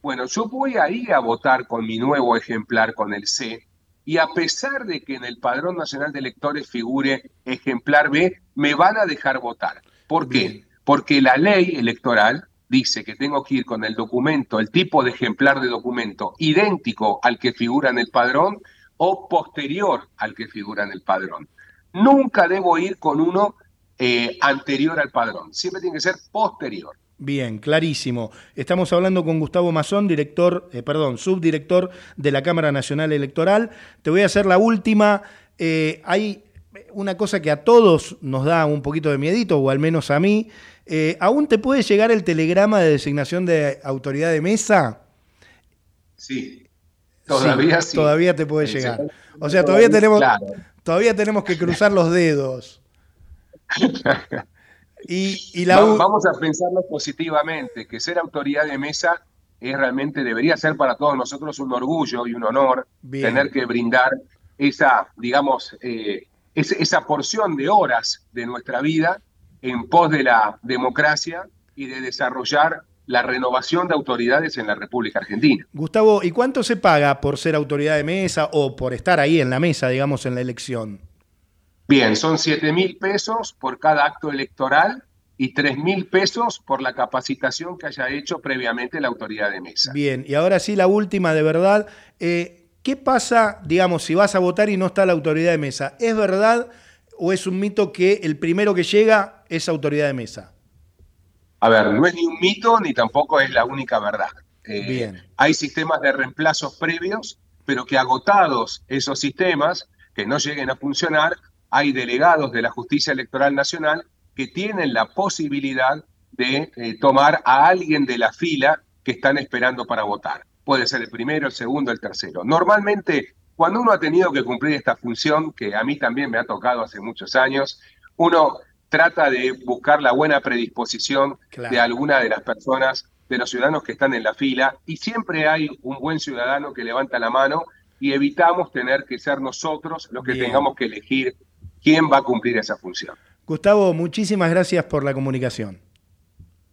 Bueno, yo voy a ir a votar con mi nuevo ejemplar, con el C, y a pesar de que en el Padrón Nacional de Electores figure ejemplar B, me van a dejar votar. ¿Por qué? Porque la ley electoral dice que tengo que ir con el documento, el tipo de ejemplar de documento idéntico al que figura en el padrón o posterior al que figura en el padrón. Nunca debo ir con uno eh, anterior al padrón, siempre tiene que ser posterior. Bien, clarísimo. Estamos hablando con Gustavo Mazón, director, eh, perdón, subdirector de la Cámara Nacional Electoral. Te voy a hacer la última. Eh, hay una cosa que a todos nos da un poquito de miedito, o al menos a mí. Eh, ¿Aún te puede llegar el telegrama de designación de autoridad de mesa? Sí, todavía sí. Todavía te puede llegar. O sea, todavía tenemos, Claro. todavía tenemos que cruzar los dedos. Y, la Vamos a pensarlo positivamente, que ser autoridad de mesa es realmente, debería ser para todos nosotros un orgullo y un honor Bien. tener que brindar esa, digamos, eh, esa porción de horas de nuestra vida en pos de la democracia y de desarrollar la renovación de autoridades en la República Argentina. Gustavo, ¿y cuánto se paga por ser autoridad de mesa o por estar ahí en la mesa, digamos, en la elección? Bien, son 7 mil pesos por cada acto electoral y 3 mil pesos por la capacitación que haya hecho previamente la autoridad de mesa. Bien, y ahora sí la última de verdad. Eh, ¿Qué pasa, digamos, si vas a votar y no está la autoridad de mesa? ¿Es verdad o es un mito que el primero que llega es autoridad de mesa? A ver, no es ni un mito ni tampoco es la única verdad. Eh, Bien. Hay sistemas de reemplazos previos, pero que agotados esos sistemas, que no lleguen a funcionar, hay delegados de la Justicia Electoral Nacional que tienen la posibilidad de eh, tomar a alguien de la fila que están esperando para votar. Puede ser el primero, el segundo, el tercero. Normalmente, cuando uno ha tenido que cumplir esta función, que a mí también me ha tocado hace muchos años, uno trata de buscar la buena predisposición Claro. de alguna de las personas, de los ciudadanos que están en la fila, y siempre hay un buen ciudadano que levanta la mano y evitamos tener que ser nosotros los que Bien. tengamos que elegir quién va a cumplir esa función. Gustavo, muchísimas gracias por la comunicación.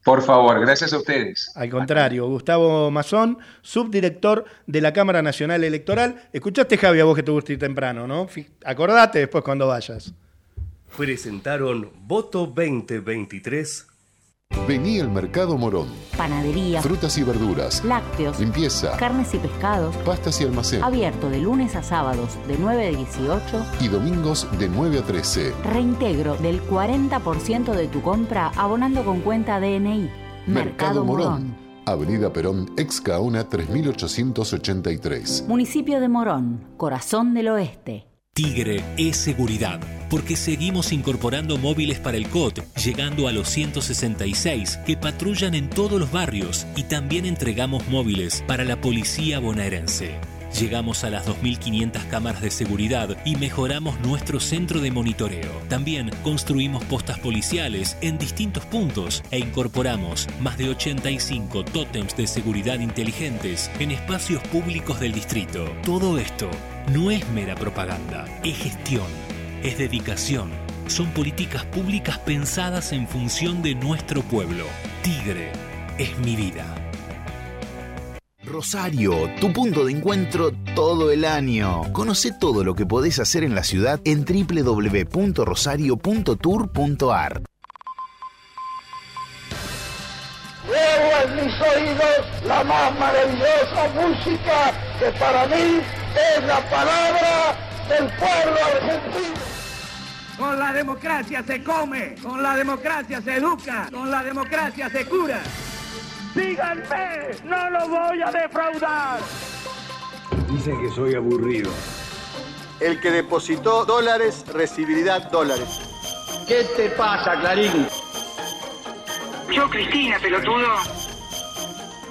Por favor, gracias a ustedes. Al contrario, Gustavo Mazón, subdirector de la Cámara Nacional Electoral. Escuchaste, Javi, a vos que te gusta ir temprano, ¿no? Acordate después cuando vayas. Presentaron Voto 2023. Vení al Mercado Morón. Panadería, Frutas y verduras. lácteos, Limpieza. carnes y pescados. Pastas y almacén. Abierto de lunes a sábados de 9 a 18. Y domingos de 9 a 13. Reintegro del 40% de tu compra abonando con cuenta DNI. Mercado Morón. Avenida Perón, ex Caona 3883. Municipio de Morón, corazón del oeste. Tigre es seguridad, porque seguimos incorporando móviles para el COT, llegando a los 166 que patrullan en todos los barrios y también entregamos móviles para la policía bonaerense. Llegamos a las 2.500 cámaras de seguridad y mejoramos nuestro centro de monitoreo. También construimos postas policiales en distintos puntos e incorporamos más de 85 tótems de seguridad inteligentes en espacios públicos del distrito. Todo esto no es mera propaganda, es gestión, es dedicación. Son políticas públicas pensadas en función de nuestro pueblo. Tigre es mi vida. Rosario, tu punto de encuentro todo el año. Conoce todo lo que podés hacer en la ciudad en www.rosario.tour.ar. Llevo en mis oídos la más maravillosa música que para mí es la palabra del pueblo argentino. Con la democracia se come, con la democracia se educa, con la democracia se cura. Síganme, no lo voy a defraudar. Dicen que soy aburrido. El que depositó dólares recibirá dólares. ¿Qué te pasa, Clarín? Yo, Cristina, pelotudo.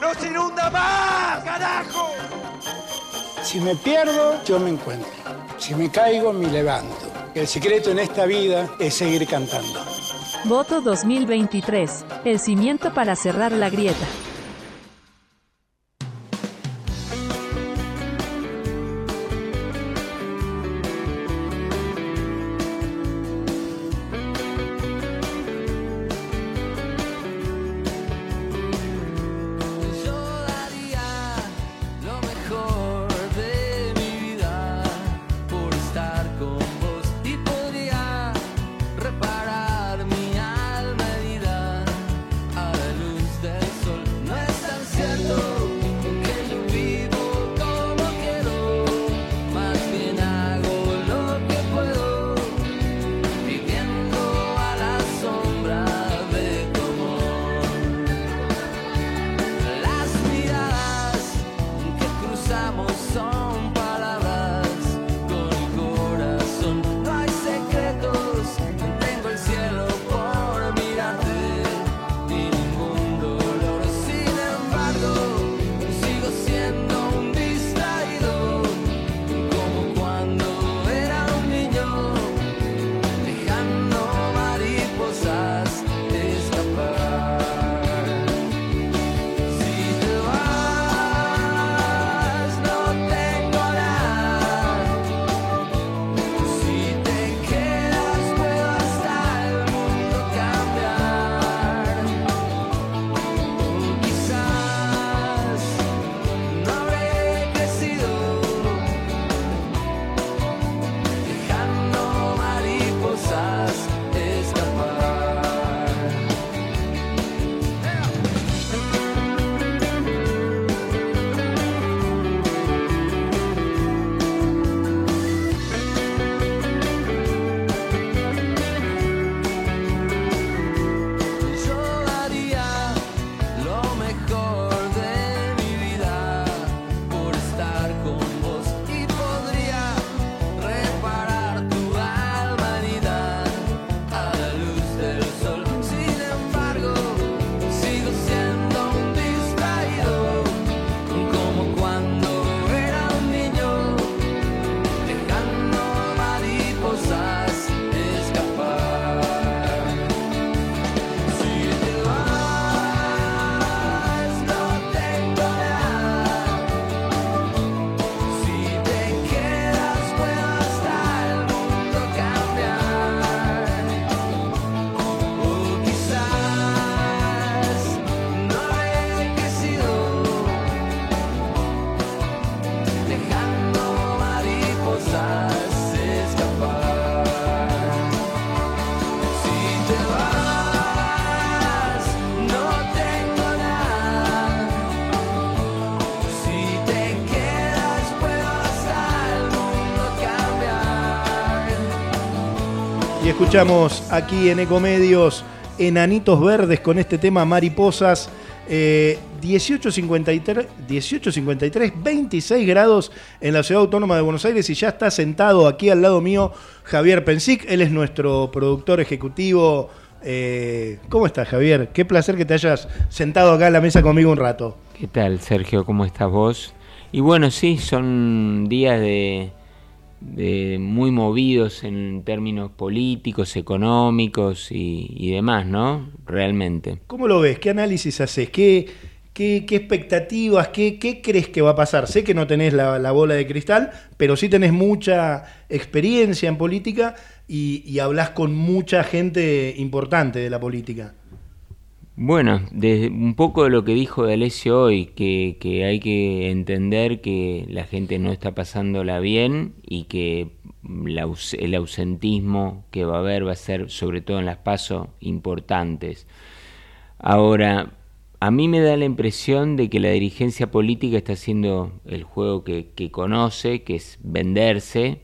¡No se inunda más, carajo! Si me pierdo, yo me encuentro. Si me caigo, me levanto. El secreto en esta vida es seguir cantando. Voto 2023. El cimiento para cerrar la grieta. Escuchamos aquí en Ecomedios Enanitos Verdes con este tema Mariposas. eh, 1853, 1853, 26 grados en la ciudad autónoma de Buenos Aires y ya está sentado aquí al lado mío Javier Pensic. Él es nuestro productor ejecutivo. Eh, ¿Cómo estás, Javier? Qué placer que te hayas sentado acá en la mesa conmigo un rato. ¿Qué tal, Sergio? ¿Cómo estás vos? Y bueno, sí, son días de, de muy movidos en términos políticos, económicos y, demás, ¿no? Realmente. ¿Cómo lo ves? ¿Qué análisis haces? ¿Qué, qué, qué expectativas? Qué, ¿Qué crees que va a pasar? Sé que no tenés la, la bola de cristal, pero sí tenés mucha experiencia en política y hablas con mucha gente importante de la política. Bueno, un poco de lo que dijo D'Alessio hoy, que, que hay que entender que la gente no está pasándola bien y que el ausentismo que va a haber va a ser, sobre todo en las pasos, importantes. Ahora, a mí me da la impresión de que la dirigencia política está haciendo el juego que, que conoce, que es venderse,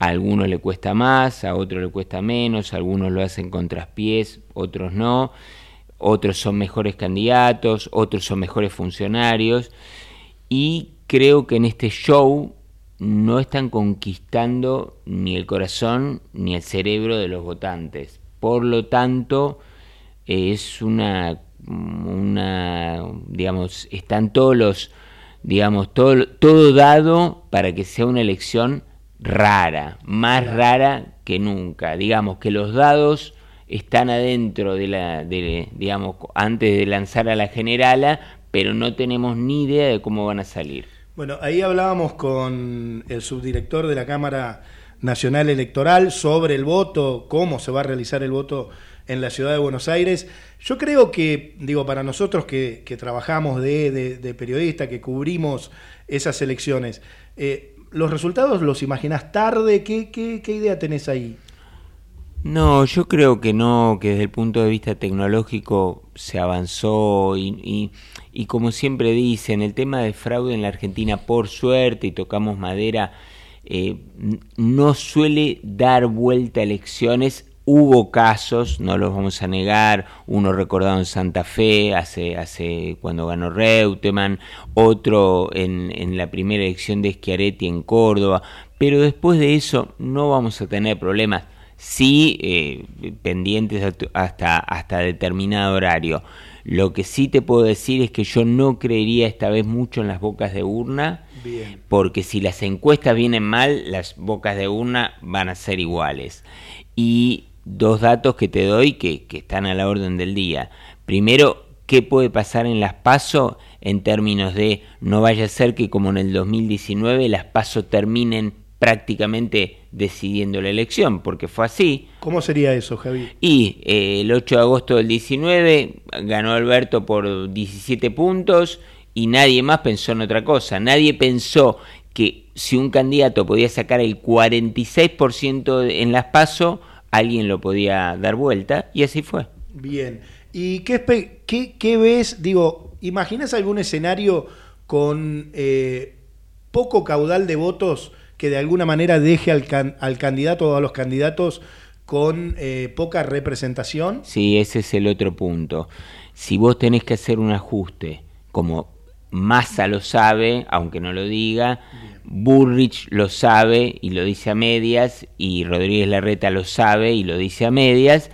A algunos le cuesta más, a otros le cuesta menos, algunos lo hacen con traspiés, otros no, otros son mejores candidatos, otros son mejores funcionarios y creo que en este show no están conquistando ni el corazón ni el cerebro de los votantes. Por lo tanto, es una, una digamos, están todos los, digamos, todo, todo dado para que sea una elección rara, más rara que nunca. Digamos que los dados están adentro de la, digamos, antes de lanzar a la generala, pero no tenemos ni idea de cómo van a salir. Bueno, ahí hablábamos con el subdirector de la Cámara Nacional Electoral sobre el voto, cómo se va a realizar el voto en la ciudad de Buenos Aires. Yo creo que, digo, para nosotros que, trabajamos de, periodista, que cubrimos esas elecciones, eh, ¿los resultados los imaginás tarde? ¿Qué, qué, qué idea tenés ahí? No, yo creo que no, que desde el punto de vista tecnológico se avanzó y, y, como siempre dicen, el tema de fraude en la Argentina, por suerte, y tocamos madera, eh, no suele dar vuelta a elecciones. Hubo casos, no los vamos a negar, uno recordado en Santa Fe, hace, hace cuando ganó Reutemann, otro en, en la primera elección de Schiaretti en Córdoba, pero después de eso no vamos a tener problemas sí eh, pendientes hasta, hasta determinado horario. Lo que sí te puedo decir es que yo no creería esta vez mucho en las bocas de urna, Bien. porque si las encuestas vienen mal, las bocas de urna van a ser iguales. Y dos datos que te doy que, que están a la orden del día. Primero, ¿qué puede pasar en las PASO en términos de no vaya a ser que como en el 2019 las PASO terminen prácticamente decidiendo la elección, porque fue así. ¿Cómo sería eso, Javi? Y eh, el 8 de agosto del 19 ganó Alberto por 17 puntos y nadie más pensó en otra cosa. Nadie pensó que si un candidato podía sacar el 46% en las PASO, alguien lo podía dar vuelta y así fue. Bien. ¿Y qué, qué, qué ves? Digo, ¿imaginas algún escenario con eh, poco caudal de votos? Que de alguna manera deje al, can, al candidato o a los candidatos con eh, poca representación? Sí, ese es el otro punto. Si vos tenés que hacer un ajuste, como Massa lo sabe, aunque no lo diga, Bien. Burrich lo sabe y lo dice a medias, y Rodríguez Larreta lo sabe y lo dice a medias,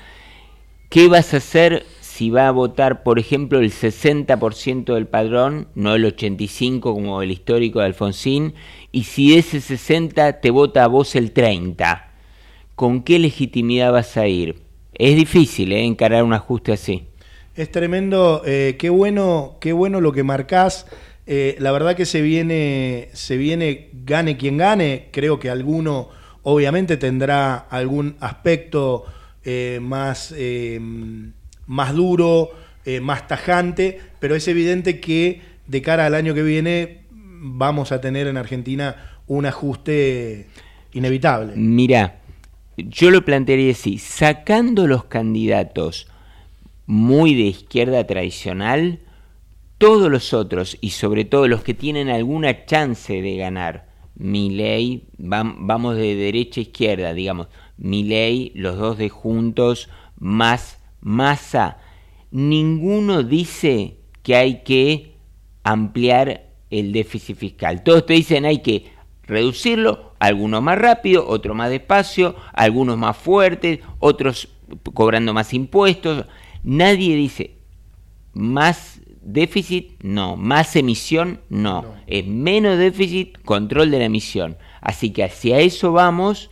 ¿qué vas a hacer si va a votar, por ejemplo, el 60% del padrón, no el 85% como el histórico de Alfonsín, y si ese 60 te vota a vos el 30, ¿con qué legitimidad vas a ir? Es difícil ¿eh? encarar un ajuste así. Es tremendo, eh, qué bueno, qué bueno lo que marcás. Eh, la verdad que se viene, se viene, gane quien gane. Creo que alguno, obviamente, tendrá algún aspecto eh, más más duro, eh, más tajante, pero es evidente que de cara al año que viene vamos a tener en Argentina un ajuste inevitable. Mira, yo lo plantearía así, sacando los candidatos muy de izquierda tradicional, todos los otros, y sobre todo los que tienen alguna chance de ganar, mi ley, vamos de derecha a izquierda, digamos, mi ley, los dos de juntos, más Massa, ninguno dice que hay que ampliar el déficit fiscal. Todos te dicen hay que reducirlo, algunos más rápido, otros más despacio, algunos más fuertes, otros cobrando más impuestos. Nadie dice más déficit, no, más emisión, no. no. Es menos déficit, control de la emisión. Así que hacia eso vamos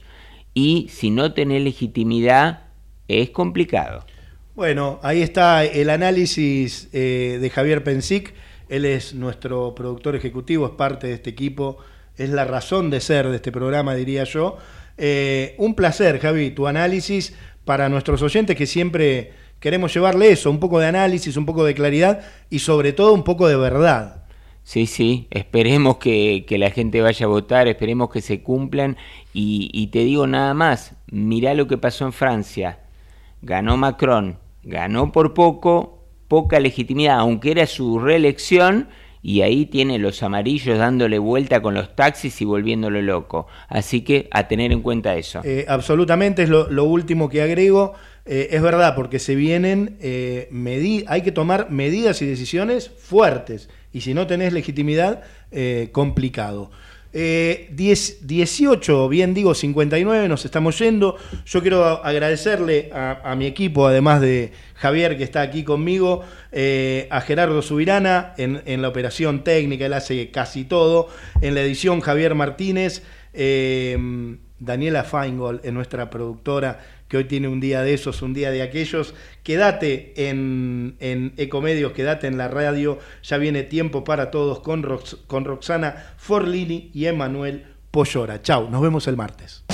y si no tenés legitimidad es complicado. Bueno, ahí está el análisis eh, de Javier Pensic. Él es nuestro productor ejecutivo, es parte de este equipo, es la razón de ser de este programa, diría yo. Eh, un placer, Javi, tu análisis para nuestros oyentes que siempre queremos llevarle eso, un poco de análisis, un poco de claridad y sobre todo un poco de verdad. Sí, sí, esperemos que, que la gente vaya a votar, esperemos que se cumplan y, y te digo nada más, mirá lo que pasó en Francia, ganó Macron, ganó por poco, poca legitimidad, aunque era su reelección, y ahí tiene los amarillos dándole vuelta con los taxis y volviéndolo loco. Así que a tener en cuenta eso. Eh, absolutamente, es lo, último que agrego. Eh, es verdad, porque se vienen, eh, hay que tomar medidas y decisiones fuertes, y si no tenés legitimidad, eh, complicado. 10, 18, bien digo, 59, nos estamos yendo. Yo quiero agradecerle a, mi equipo, además de Javier que está aquí conmigo, a Gerardo Subirana en, en, la operación técnica, él hace casi todo, en la edición Javier Martínez, Daniela Feingold en nuestra productora que hoy tiene un día de esos, un día de aquellos. Quédate en, en Ecomedios, quédate en la radio. Ya viene tiempo para todos con, Rox, con Roxana Forlini y Emanuel Pollora. Chau, nos vemos el martes.